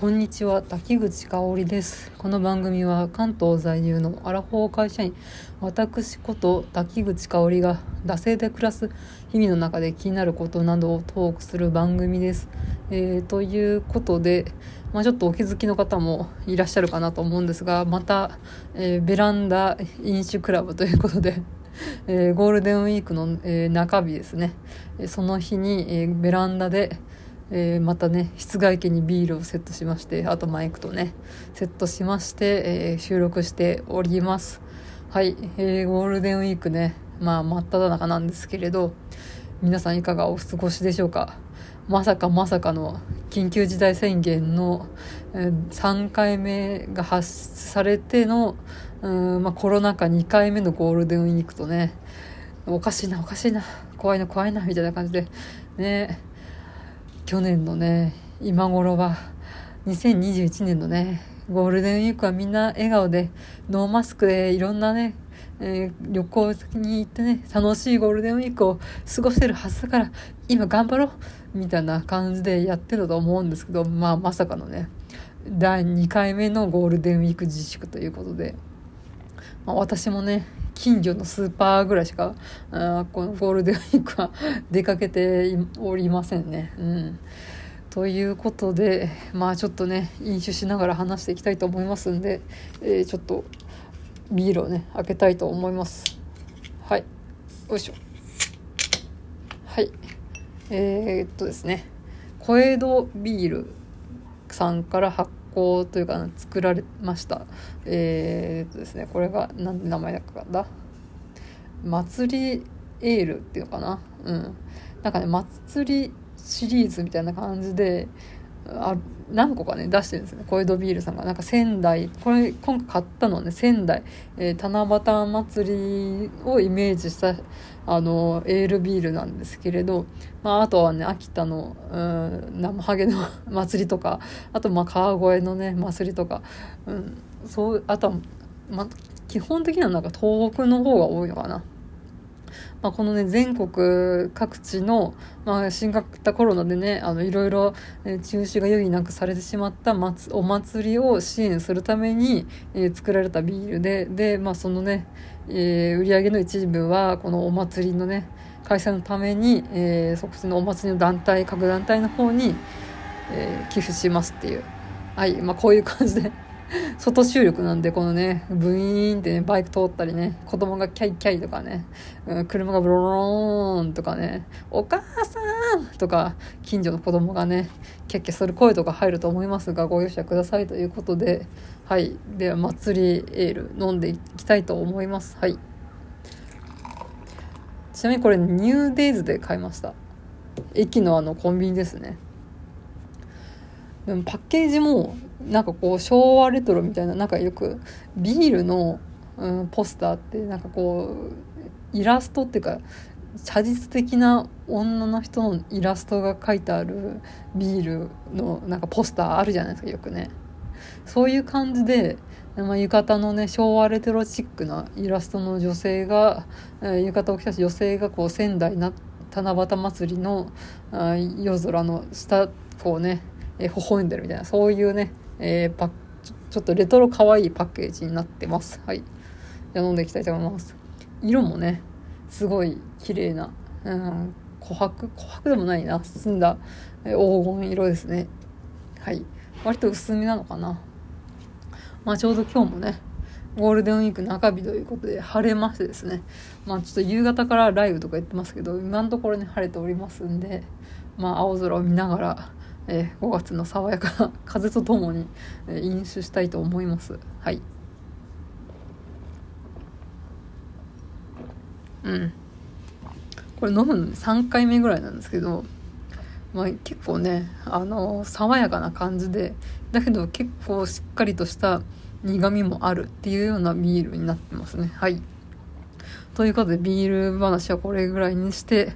こんにちは。滝口香織です。この番組は関東在住のアラフォー会社員。私こと滝口香織が惰性で暮らす日々の中で気になることなどをトークする番組です、えー、ということで、まあ、ちょっとお気づきの方もいらっしゃるかなと思うんですがまた、えー、ベランダ飲酒クラブということでえー、ゴールデンウィークの、えー、中日ですね、えその日に、えー、ベランダで、えー、またね室外機にビールをセットしましてあとマイクとねセットしまして、えー、収録しております。はい、えー、ゴールデンウィークねまあ真っ只中なんですけれど皆さんいかがお過ごしでしょうか？まさかまさかの緊急事態宣言の、3回目が発出されてのうん、まあ、コロナ禍2回目のゴールデンウィークとねおかしいなおかしいな怖いな怖いなみたいな感じでね去年のね今頃は2021年のねゴールデンウィークはみんな笑顔でノーマスクでいろんなね、えー、旅行に行ってね楽しいゴールデンウィークを過ごしてるはずだから今頑張ろうみたいな感じでやってたと思うんですけどまあまさかのね第2回目のゴールデンウィーク自粛ということで、まあ、私もね近所のスーパーぐらいしかあこのゴールデンウィークは 出かけておりませんね。うん、ということでまあちょっとね飲酒しながら話していきたいと思いますんで、えー、ちょっとビールをね開けたいと思います。はい。よいしょ。はい。えー、っとですね。小江戸ビールさんから発行というか作られました。えー、っとですねこれが何て名前だかだ祭りエールっていうのかな。うん。なんかね祭りシリーズみたいな感じであ何個かね出してるんですね。小江戸ビールさんが。なんか仙台これ今回買ったのはね仙台、えー、七夕祭りをイメージしたあのエールビールなんですけれど、まあ、あとはね秋田のうん生ハゲの 祭りとかあとまあ川越のね祭りとか、うん、そうあとは、まあ、基本的にはなんか東北の方が多いのかな。まあ、このね全国各地の、まあ、新型コロナでねあのいろいろ中止が余儀なくされてしまったお祭りを支援するために、えー、作られたビールでで、まあ、そのね、えー、売り上げの一部はこのお祭りのね開催のために、えー、そこのお祭りの団体各団体の方に、えー、寄付しますっていう。はいまあこういう感じで外収録なんで、このね、ブイーンってね、バイク通ったりね、子供がキャイキャイとかね、うん、車がブロローンとかね、お母さんとか、近所の子供がね、キャッキャする声とか入ると思いますが、ご容赦くださいということで、はい。では、祭りエール飲んでいきたいと思います。はい。ちなみにこれ、ニューデイズで買いました。駅のあのコンビニですね。でもパッケージもなんかこう昭和レトロみたいななんかよくビールの、うん、ポスターってなんかこうイラストっていうか写実的な女の人のイラストが書いてあるビールのなんかポスターあるじゃないですかよくね。そういう感じで、まあ、浴衣のね昭和レトロチックなイラストの女性が、え、浴衣を着た女性がこう仙台な七夕祭りの夜空の下こうね、え、微笑んでるみたいなそういうねえー、パちょっとレトロ可愛いパッケージになってます。はい。じゃあ飲んでいきたいと思います。色もね、すごい綺麗な、うん、琥珀琥珀でもないな。澄んだ、黄金色ですね。はい。割と薄めなのかな。まあちょうど今日もね、ゴールデンウィーク中日ということで晴れましてですね。まあちょっと夕方から雷雨とか言ってますけど、今のところね、晴れておりますんで、まあ青空を見ながら、えー、5月の爽やかな風とともに、えー、飲酒したいと思います。はい。うん。これ飲むの3回目ぐらいなんですけど、まあ、結構ねあの、爽やかな感じでだけど結構しっかりとした苦みもあるっていうようなビールになってますね。はい。ということでビール話はこれぐらいにして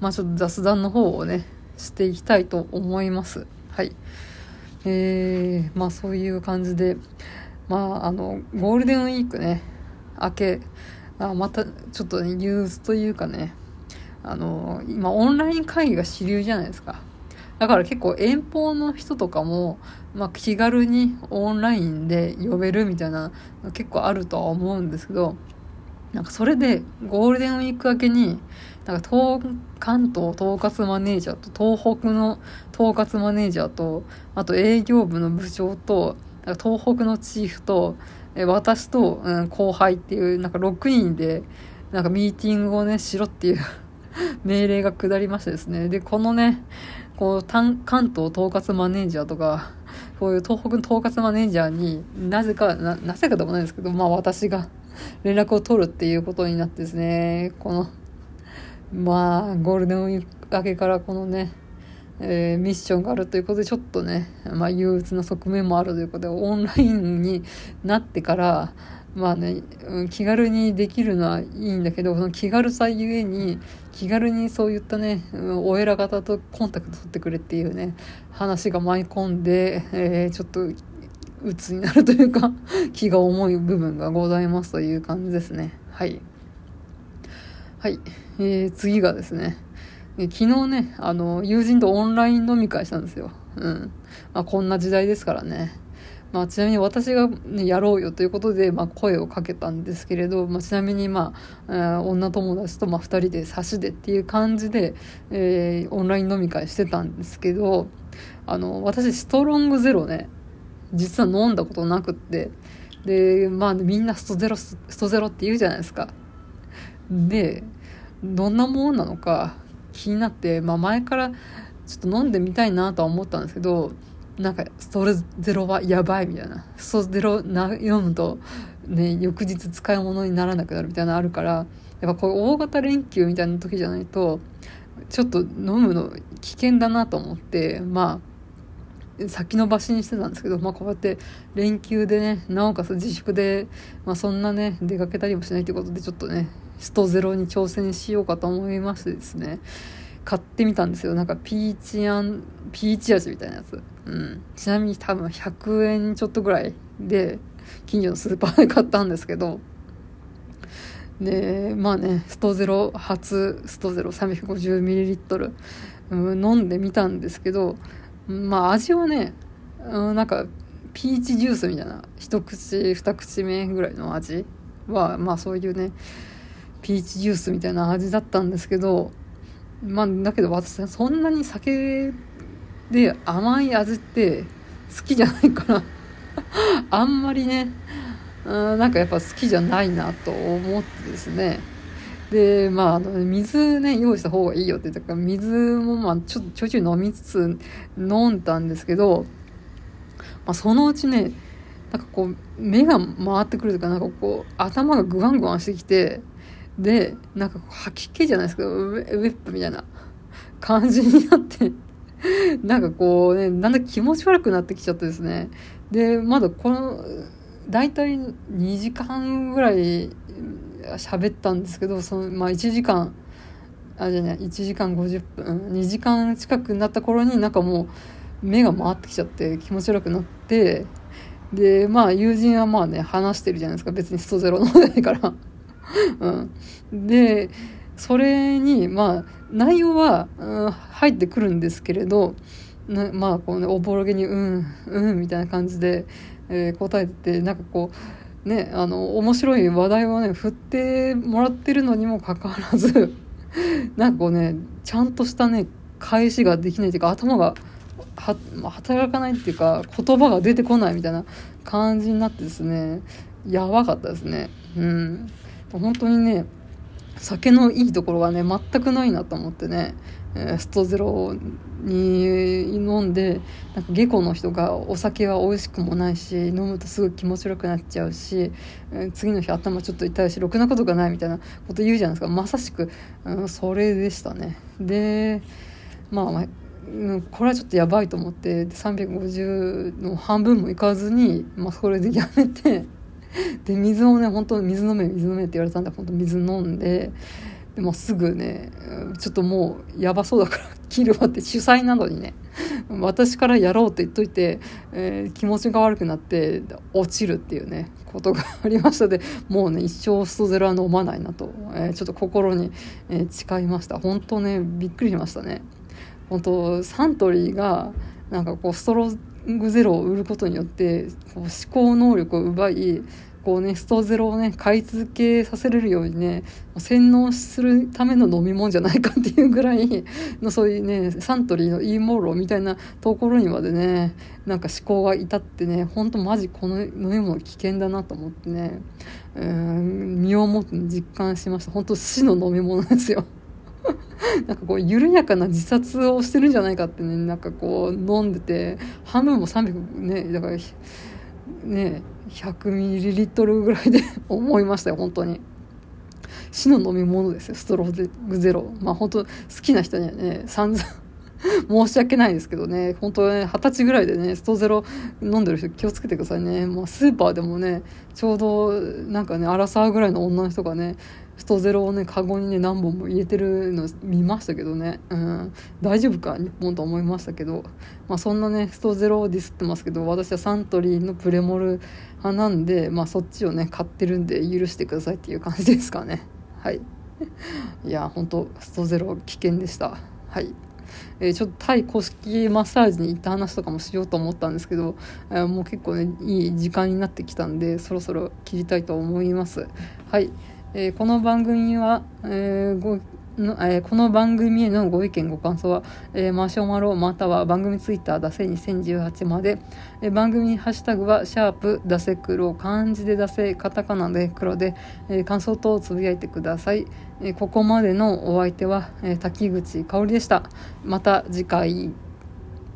まあちょっと雑談の方をねしていきたいと思います。はい。えー、まあそういう感じで、まああの、ゴールデンウィークね、明け、あまたちょっとね、憂鬱というかね、あの、今オンライン会議が主流じゃないですか。だから結構遠方の人とかも、まあ、気軽にオンラインで呼べるみたいな結構あるとは思うんですけどなんかそれでゴールデンウィーク明けになんか東関東統括マネージャーと東北の統括マネージャーとあと営業部の部長となんか東北のチーフと私と、うん、後輩っていうなんか6人でなんかミーティングをねしろっていう 命令が下りましてですね。でこのねこう関東統括マネージャーとかこういう東北の統括マネージャーになぜかななぜかでもないですけどまあ私が連絡を取るっていうことになってですねこのまあゴールデンウィーク明けからこのねえー、ミッションがあるということでちょっとね、まあ、憂鬱な側面もあるということでオンラインになってからまあね、気軽にできるのはいいんだけどその気軽さゆえに気軽にそういったねお偉方とコンタクト取ってくれっていうね話が舞い込んで、えー、ちょっと鬱になるというか気が重い部分がございますという感じですね。はい。はい、えー、次がですね。昨日ねあの友人とオンライン飲み会したんですよ。うん。まあこんな時代ですからね。まあ、ちなみに私が、ね、やろうよということで、まあ、声をかけたんですけれど、まあ、ちなみに、まあ、女友達と、まあ、2人で差しでっていう感じで、えー、オンライン飲み会してたんですけどあの私ストロングゼロね実は飲んだことなくってでまあみんなストゼロストゼロって言うじゃないですか。でどんなもんなのか気になって、まあ、前からちょっと飲んでみたいなとは思ったんですけどなんかストレゼロはやばいみたいな。ストゼロな読むとね翌日使い物にならなくなるみたいなのあるからやっぱこういう大型連休みたいな時じゃないとちょっと飲むの危険だなと思ってまあ先延ばしにしてたんですけど、まあ、こうやって連休でねなおかつ自粛で、まあ、そんなね出かけたりもしないということでちょっとねストゼロに挑戦しようかと思いましてですね買ってみたんですよ。なんかピーチアンピーチ味みたいなやつ。うん、ちなみに多分100円ちょっとぐらいで近所のスーパーで買ったんですけどでまあねストゼロ初ストゼロ 350ml、うん、飲んでみたんですけどまあ味はね、うん、なんかピーチジュースみたいな一口二口目ぐらいの味はまあそういうねピーチジュースみたいな味だったんですけどまあだけど私そんなに酒で甘い味って好きじゃないから あんまりねうんなんかやっぱ好きじゃないなと思ってですね。でまああの水ね用意した方がいいよって言ったから水もまあちょっとちょいちょい飲みつつ飲んだんですけど、まあ、そのうちねなんかこう目が回ってくるとかなんかこう頭がグワングワンしてきてでなんか吐き気じゃないですかウェップみたいな 感じになって なんかこうね、だんだん気持ち悪くなってきちゃってですね。で、まだこの、大体2時間ぐらい喋ったんですけど、その、まあ1時間、あ、じゃない、1時間50分、2時間近くになった頃になんかもう目が回ってきちゃって気持ち悪くなって、で、まあ友人はまあね、話してるじゃないですか。別にストゼロ飲んでないから。うん。で、それに、まあ、内容は、うん、入ってくるんですけれど、まあ、こうね、おぼろげに、うん、うん、みたいな感じで、えー、答えてて、なんかこう、ね、あの、面白い話題をね、振ってもらってるのにもかかわらず、なんかこうね、ちゃんとしたね、返しができないというか、頭が、は、働かないっていうか、言葉が出てこないみたいな感じになってですね、やばかったですね。うん。本当にね、酒のいいところがね全くないなと思ってね、えー、ストゼロに飲んでなんか下戸の人がお酒は美味しくもないし飲むとすぐ気持ち悪くなっちゃうし、次の日頭ちょっと痛いしろくなことがないみたいなこと言うじゃないですか。まさしく、うん、それでしたね。でまあ、まあこれはちょっとやばいと思って350の半分もいかずに、まあ、それでやめてで水をね本当水飲め水飲めって言われたんで本当水飲んででもすぐねちょっともうやばそうだから 切るわって主催なのにね私からやろうって言っといて、えー、気持ちが悪くなって落ちるっていうねことがありました。でもうね一生ストゼロは飲まないなと、えー、ちょっと心に、えー、誓いました。本当ねびっくりしましたね。本当サントリーがなんかこうストロングゼロを売ることによってこう思考能力を奪いこうね、ストゼロをね、買い続けさせれるようにね、洗脳するための飲み物じゃないかっていうぐらいの、そういうね、サントリーのいいもろみたいなところにまでね、なんか思考が至ってね、ほんとマジこの飲み物危険だなと思ってね、うん、身をもって実感しました。本当死の飲み物ですよ。なんかこう緩やかな自殺をしてるんじゃないかってねなんかこう飲んでて半分も300ねだからね100ミリリットルぐらいで 思いましたよ本当に。死の飲み物ですよストローグゼロ。まあ本当好きな人にはね散々 申し訳ないですけどね本当ね二十歳ぐらいでねストゼロ飲んでる人気をつけてくださいね。もうスーパーでもねちょうどなんかねアラサーぐらいの女の人がねストゼロをねカゴにね何本も入れてるの見ましたけどね、うん、大丈夫か日本と思いましたけど、まあ、そんなねストゼロをディスってますけど私はサントリーのプレモル派なんで、まあ、そっちをね買ってるんで許してくださいっていう感じですかね。はい。いや本当ストゼロ危険でした。はい。えー、ちょっとタイ公式マッサージに行った話とかもしようと思ったんですけど、えー、もう結構ねいい時間になってきたんでそろそろ切りたいと思います。はい。えー、この番組は、えー、ごのえー、この番組へのご意見ご感想は、えー、マシュマロまたは番組ツイッター出せ2018まで、えー、番組ハッシュタグはシャープ出せ黒漢字で出せカタカナで黒で、えー、感想等をつぶやいてください、えー、ここまでのお相手は、えー、滝口香織でした。また次回。